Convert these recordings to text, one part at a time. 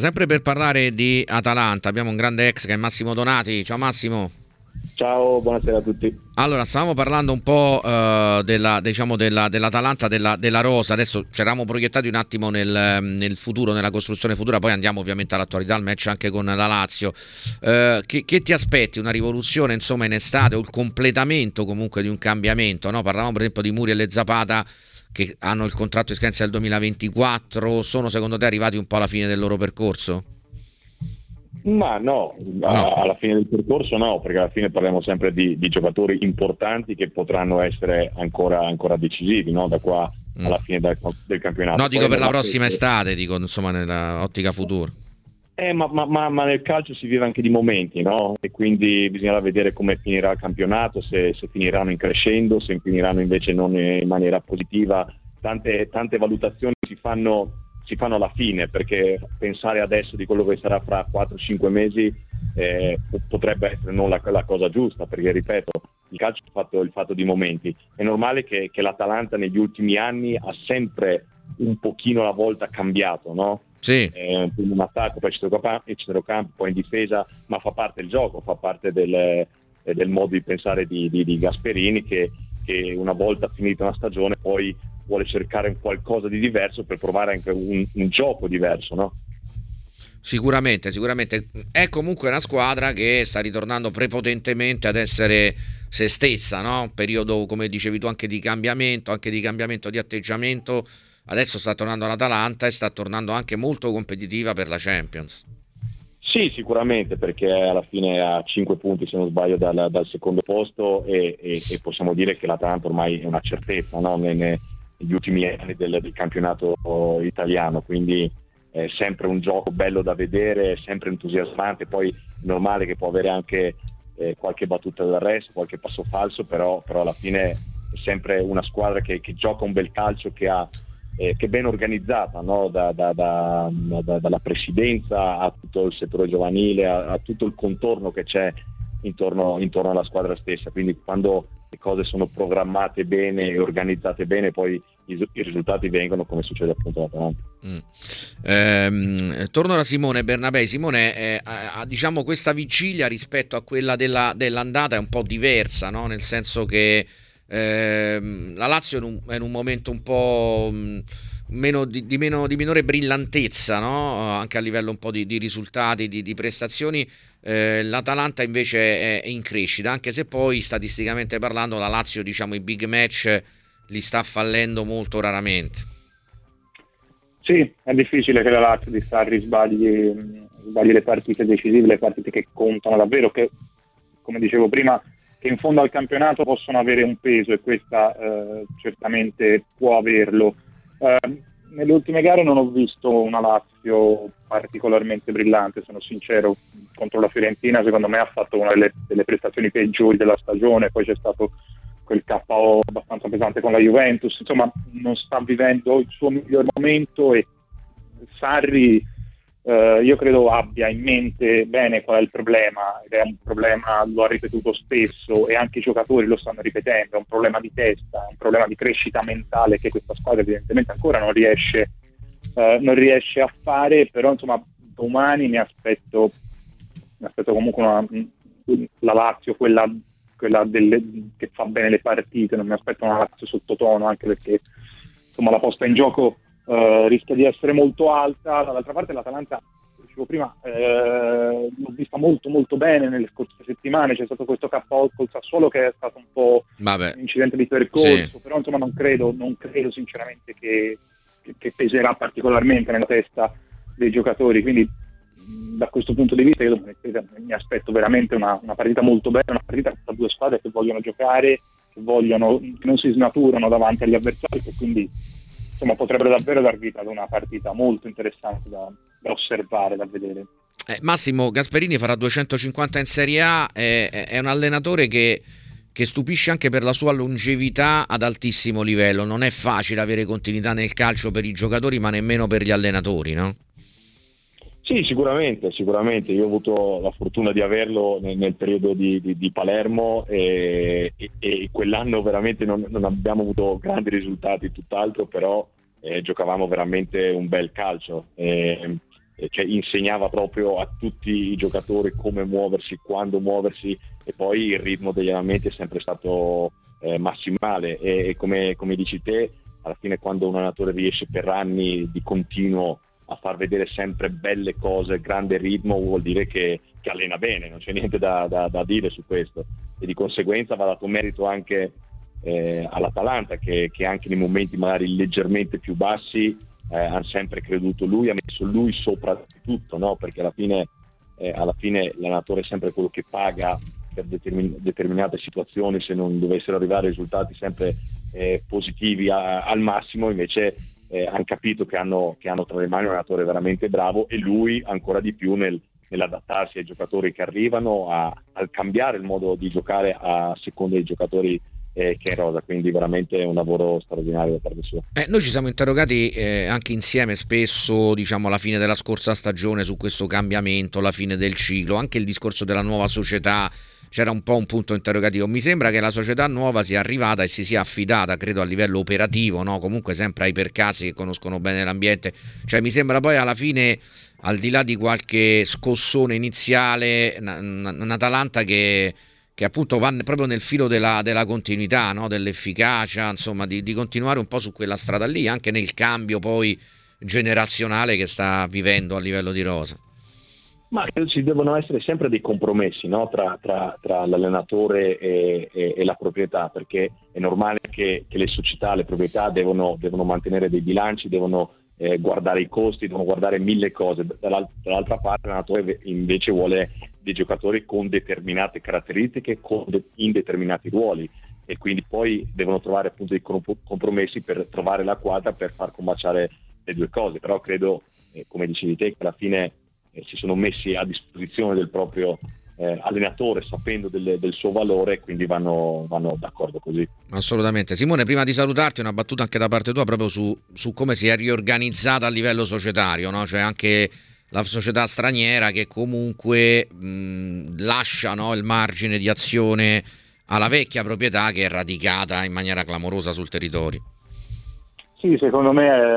Sempre per parlare di Atalanta, abbiamo un grande ex che è Massimo Donati. Ciao Massimo. Ciao, buonasera a tutti. Allora, stavamo parlando un po' uh, della, diciamo della, dell'Atalanta, della, della, Rosa. Adesso ci eravamo proiettati un attimo nel, nel, futuro, nella costruzione futura. Poi andiamo ovviamente all'attualità, al match anche con la Lazio. Uh, che, che, ti aspetti? Una rivoluzione insomma in estate o il completamento comunque di un cambiamento? No? Parlavamo per esempio di Muriel e Zapata che hanno il contratto di scadenza del 2024 sono secondo te arrivati un po' alla fine del loro percorso? Ma no, no. alla fine del percorso no, perché alla fine parliamo sempre di, di giocatori importanti che potranno essere ancora, ancora decisivi no? da qua mm. alla fine del, del campionato. No, dico Poi per la prossima estate, dico insomma nella ottica futura. Eh, ma, ma, ma, nel calcio si vive anche di momenti, no? E quindi bisognerà vedere come finirà il campionato, se, se finiranno in crescendo, se finiranno invece non in maniera positiva. Tante, tante valutazioni si fanno, si fanno, alla fine, perché pensare adesso di quello che sarà fra 4-5 mesi eh, potrebbe essere non la, la, cosa giusta, perché ripeto, il calcio è fatto, il fatto di momenti. È normale che, che l'Atalanta negli ultimi anni ha sempre un pochino alla volta cambiato, no? Sì. Eh, prima in attacco, poi il centrocampo, poi in difesa, ma fa parte del gioco, fa parte del, eh, del modo di pensare di, di, di Gasperini che, che, una volta finita una stagione poi vuole cercare qualcosa di diverso per provare anche un, un gioco diverso, no? Sicuramente, sicuramente. È comunque una squadra che sta ritornando prepotentemente ad essere se stessa, no? Periodo, come dicevi tu, anche di cambiamento, anche di cambiamento di atteggiamento adesso sta tornando l'Atalanta e sta tornando anche molto competitiva per la Champions. Sì, sicuramente, perché alla fine ha 5 punti, se non sbaglio, dal, dal secondo posto e, e, e, possiamo dire che l'Atalanta ormai è una certezza no? negli ultimi anni del, del, campionato italiano, quindi è sempre un gioco bello da vedere, sempre entusiasmante, poi è normale che può avere anche eh, qualche battuta d'arresto, qualche passo falso, però, però alla fine è sempre una squadra che, che gioca un bel calcio, che ha eh, che ben organizzata no? da, da, da, dalla presidenza a tutto il settore giovanile, a, a tutto il contorno che c'è intorno, intorno, alla squadra stessa. Quindi quando le cose sono programmate bene e organizzate bene, poi i, i risultati vengono come succede appunto all'Atalanta. Mm. Ehm, torno da Simone Bernabei. Simone, eh, ha, diciamo questa vigilia rispetto a quella della, dell'andata è un po' diversa, no? nel senso che la Lazio è in, un, è in, un, momento un po' mm, meno, di, di, meno, di, minore brillantezza, no? anche a livello un po' di, di risultati, di, prestazioni. Eh, L'Atalanta invece è in crescita, anche se poi statisticamente parlando la Lazio, diciamo, i big match li sta fallendo molto raramente. Sì, è difficile che la Lazio di Sarri sbagli, sbagli le partite decisive, le partite che contano davvero, che come dicevo prima che in fondo al campionato possono avere un peso e questa eh, certamente può averlo. Eh, nelle ultime gare non ho visto una Lazio particolarmente brillante, sono sincero, contro la Fiorentina secondo me ha fatto una delle, delle prestazioni peggiori della stagione, poi c'è stato quel KO abbastanza pesante con la Juventus, insomma non sta vivendo il suo miglior momento e Sarri Uh, io credo abbia in mente bene qual è il problema, ed è un problema, lo ha ripetuto spesso e anche i giocatori lo stanno ripetendo, è un problema di testa, è un problema di crescita mentale che questa squadra evidentemente ancora non riesce, uh, non riesce a fare, però insomma domani mi aspetto, mi aspetto comunque una, la Lazio, quella, quella delle, che fa bene le partite, non mi aspetto una Lazio sottotono anche perché insomma la posta in gioco eh, rischia di essere molto alta. Dall'altra parte l'Atalanta, dicevo prima, eh, l'ho vista molto molto bene nelle scorse settimane, c'è stato questo KO col Sassuolo che è stato un po' Vabbè. un incidente di percorso, sì. però insomma non credo, non credo sinceramente che, che, che peserà particolarmente nella testa dei giocatori, quindi da questo punto di vista io mi aspetto veramente una, una partita molto bella, una partita tra due squadre che vogliono giocare, che, vogliono, che non si snaturano davanti agli avversari e quindi insomma, potrebbero davvero dar vita ad una partita molto interessante da, da osservare, da vedere. Eh, Massimo Gasperini farà 250 in Serie A, è, è un allenatore che, che, stupisce anche per la sua longevità ad altissimo livello. Non è facile avere continuità nel calcio per i giocatori, ma nemmeno per gli allenatori, no? Sì, sicuramente, sicuramente. Io ho avuto la fortuna di averlo nel, nel periodo di, di, di Palermo e, e, e, quell'anno veramente non, non, abbiamo avuto grandi risultati, tutt'altro, però eh, giocavamo veramente un bel calcio. E, cioè, insegnava proprio a tutti i giocatori come muoversi, quando muoversi e poi il ritmo degli allenamenti è sempre stato eh, massimale e, e come, come, dici te, alla fine quando un allenatore riesce per anni di continuo a far vedere sempre belle cose, grande ritmo, vuol dire che, che allena bene, non c'è niente da, da, da, dire su questo e di conseguenza va dato merito anche eh, all'Atalanta che, che, anche nei momenti magari leggermente più bassi eh, hanno sempre creduto lui, ha messo lui sopra tutto, no? perché alla fine, eh, alla fine l'allenatore è sempre quello che paga per determin- determinate situazioni se non dovessero arrivare risultati sempre eh, positivi a- al massimo, invece eh, hanno capito che hanno, che hanno, tra le mani un allenatore veramente bravo e lui ancora di più nel, nell'adattarsi ai giocatori che arrivano, a, cambiare il modo di giocare a seconda dei giocatori eh, che è Rosa, quindi veramente un lavoro straordinario da parte sua. Eh, noi ci siamo interrogati eh, anche insieme spesso, diciamo alla fine della scorsa stagione, su questo cambiamento, la fine del ciclo, anche il discorso della nuova società c'era un po' un punto interrogativo. Mi sembra che la società nuova sia arrivata e si sia affidata, credo, a livello operativo, no? comunque sempre ai percassi che conoscono bene l'ambiente. Cioè, mi sembra poi alla fine, al di là di qualche scossone iniziale, un Atalanta che, che, appunto va proprio nel filo della, della continuità, no? dell'efficacia, insomma, di, di continuare un po' su quella strada lì, anche nel cambio poi generazionale che sta vivendo a livello di rosa. Ma ci devono essere sempre dei compromessi no? tra, tra, tra, l'allenatore e, e, e, la proprietà, perché è normale che, che le società, le proprietà devono, devono mantenere dei bilanci, devono eh, guardare i costi, devono guardare mille cose. Dall'altra, dall'altra parte l'allenatore invece vuole dei giocatori con determinate caratteristiche, con de, in determinati ruoli e quindi poi devono trovare appunto dei compromessi per trovare la quadra per far combaciare le due cose. Però credo, eh, come dicevi te, che alla fine eh, si sono messi a disposizione del proprio eh, allenatore sapendo del, del, suo valore e quindi vanno, vanno, d'accordo così. Assolutamente. Simone, prima di salutarti una battuta anche da parte tua proprio su, su come si è riorganizzata a livello societario, no? cioè anche la società straniera che comunque mh, lascia no, il margine di azione alla vecchia proprietà che è radicata in maniera clamorosa sul territorio. Sì, secondo me è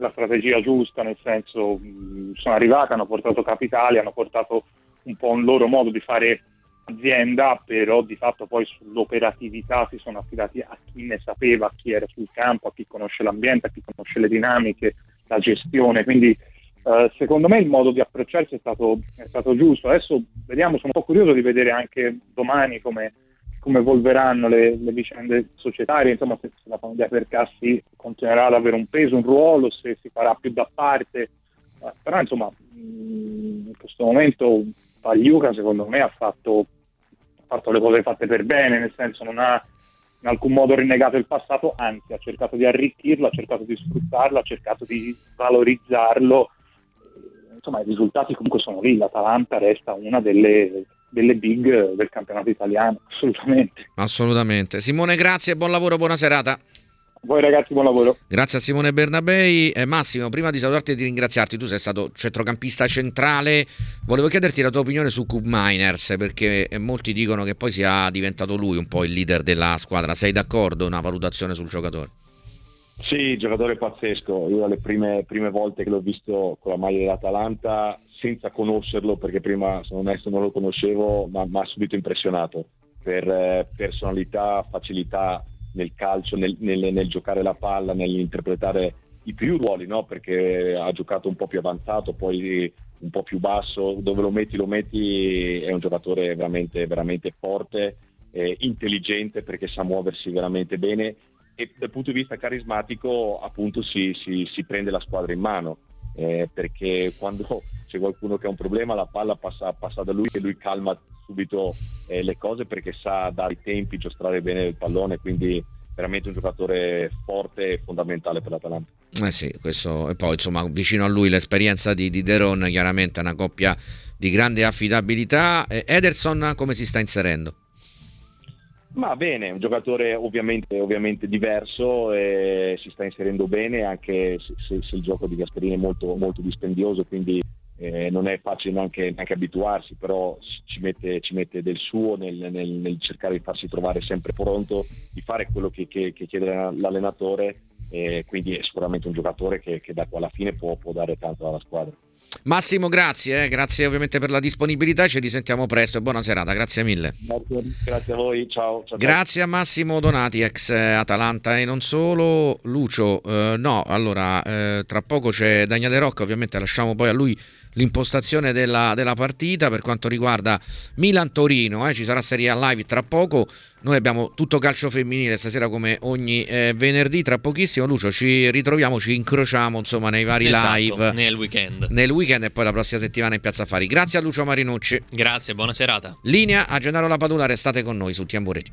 la strategia giusta, nel senso mh, sono arrivate, hanno portato capitali, hanno portato un po' un loro modo di fare azienda, però di fatto poi sull'operatività si sono affidati a chi ne sapeva, a chi era sul campo, a chi conosce l'ambiente, a chi conosce le dinamiche, la gestione. Quindi eh, secondo me il modo di approcciarsi è stato, è stato, giusto. Adesso vediamo, sono un po' curioso di vedere anche domani come come evolveranno le, le, vicende societarie, insomma se, la famiglia Percassi continuerà ad avere un peso, un ruolo, se si farà più da parte, eh, però insomma mh, in questo momento Pagliuca secondo me ha fatto, ha fatto, le cose fatte per bene, nel senso non ha in alcun modo rinnegato il passato, anzi ha cercato di arricchirlo, ha cercato di sfruttarlo, ha cercato di valorizzarlo, insomma i risultati comunque sono lì, l'Atalanta resta una delle delle big del campionato italiano, assolutamente. Assolutamente. Simone, grazie, buon lavoro, buona serata. Voi ragazzi, buon lavoro. Grazie a Simone Bernabei. Eh, Massimo, prima di salutarti e di ringraziarti, tu sei stato centrocampista centrale. Volevo chiederti la tua opinione su Cube Miners, perché molti dicono che poi sia diventato lui un po' il leader della squadra. Sei d'accordo? Una valutazione sul giocatore? Sì, giocatore pazzesco. Io le prime, prime volte che l'ho visto con la maglia dell'Atalanta senza conoscerlo, perché prima, sono onesto, non lo conoscevo, ma mi ha subito impressionato per eh, personalità, facilità nel calcio, nel, nel, nel, giocare la palla, nell'interpretare i più ruoli, no? perché ha giocato un po' più avanzato, poi un po' più basso, dove lo metti lo metti, è un giocatore veramente, veramente forte, eh, intelligente perché sa muoversi veramente bene e dal punto di vista carismatico appunto si, si, si prende la squadra in mano eh, perché quando c'è qualcuno che ha un problema la palla passa, passa da lui e lui calma subito eh, le cose perché sa dare i tempi, giostrare bene il pallone, quindi veramente un giocatore forte e fondamentale per l'Atalanta. Eh sì, questo e poi insomma vicino a lui l'esperienza di, di Deron chiaramente è una coppia di grande affidabilità. Ederson come si sta inserendo? Ma bene, un giocatore ovviamente, ovviamente diverso, e si sta inserendo bene anche se, se il gioco di Gasperini è molto, molto dispendioso, quindi eh, non è facile neanche, neanche, abituarsi, però ci mette, ci mette del suo nel, nel, nel, cercare di farsi trovare sempre pronto, di fare quello che, che, che chiede l'allenatore, eh, quindi è sicuramente un giocatore che, che da qua alla fine può, può dare tanto alla squadra. Massimo, grazie, eh, grazie ovviamente per la disponibilità, ci risentiamo presto e buona serata, grazie mille. Grazie, grazie a voi, ciao. ciao grazie a Massimo Donati, ex Atalanta e non solo. Lucio, eh, no, allora, eh, tra poco c'è Daniele Rocca, ovviamente lasciamo poi a lui l'impostazione della, della, partita per quanto riguarda Milan-Torino. Eh, ci sarà Serie A live tra poco. Noi abbiamo tutto calcio femminile stasera come ogni eh, venerdì. Tra pochissimo, Lucio, ci ritroviamo, ci incrociamo insomma nei vari esatto, live nel weekend. Nel weekend e poi la prossima settimana in Piazza Fari. Grazie a Lucio Marinucci. Grazie, buona serata. Linea a Gennaro Lapadula, restate con noi su Tiambureti.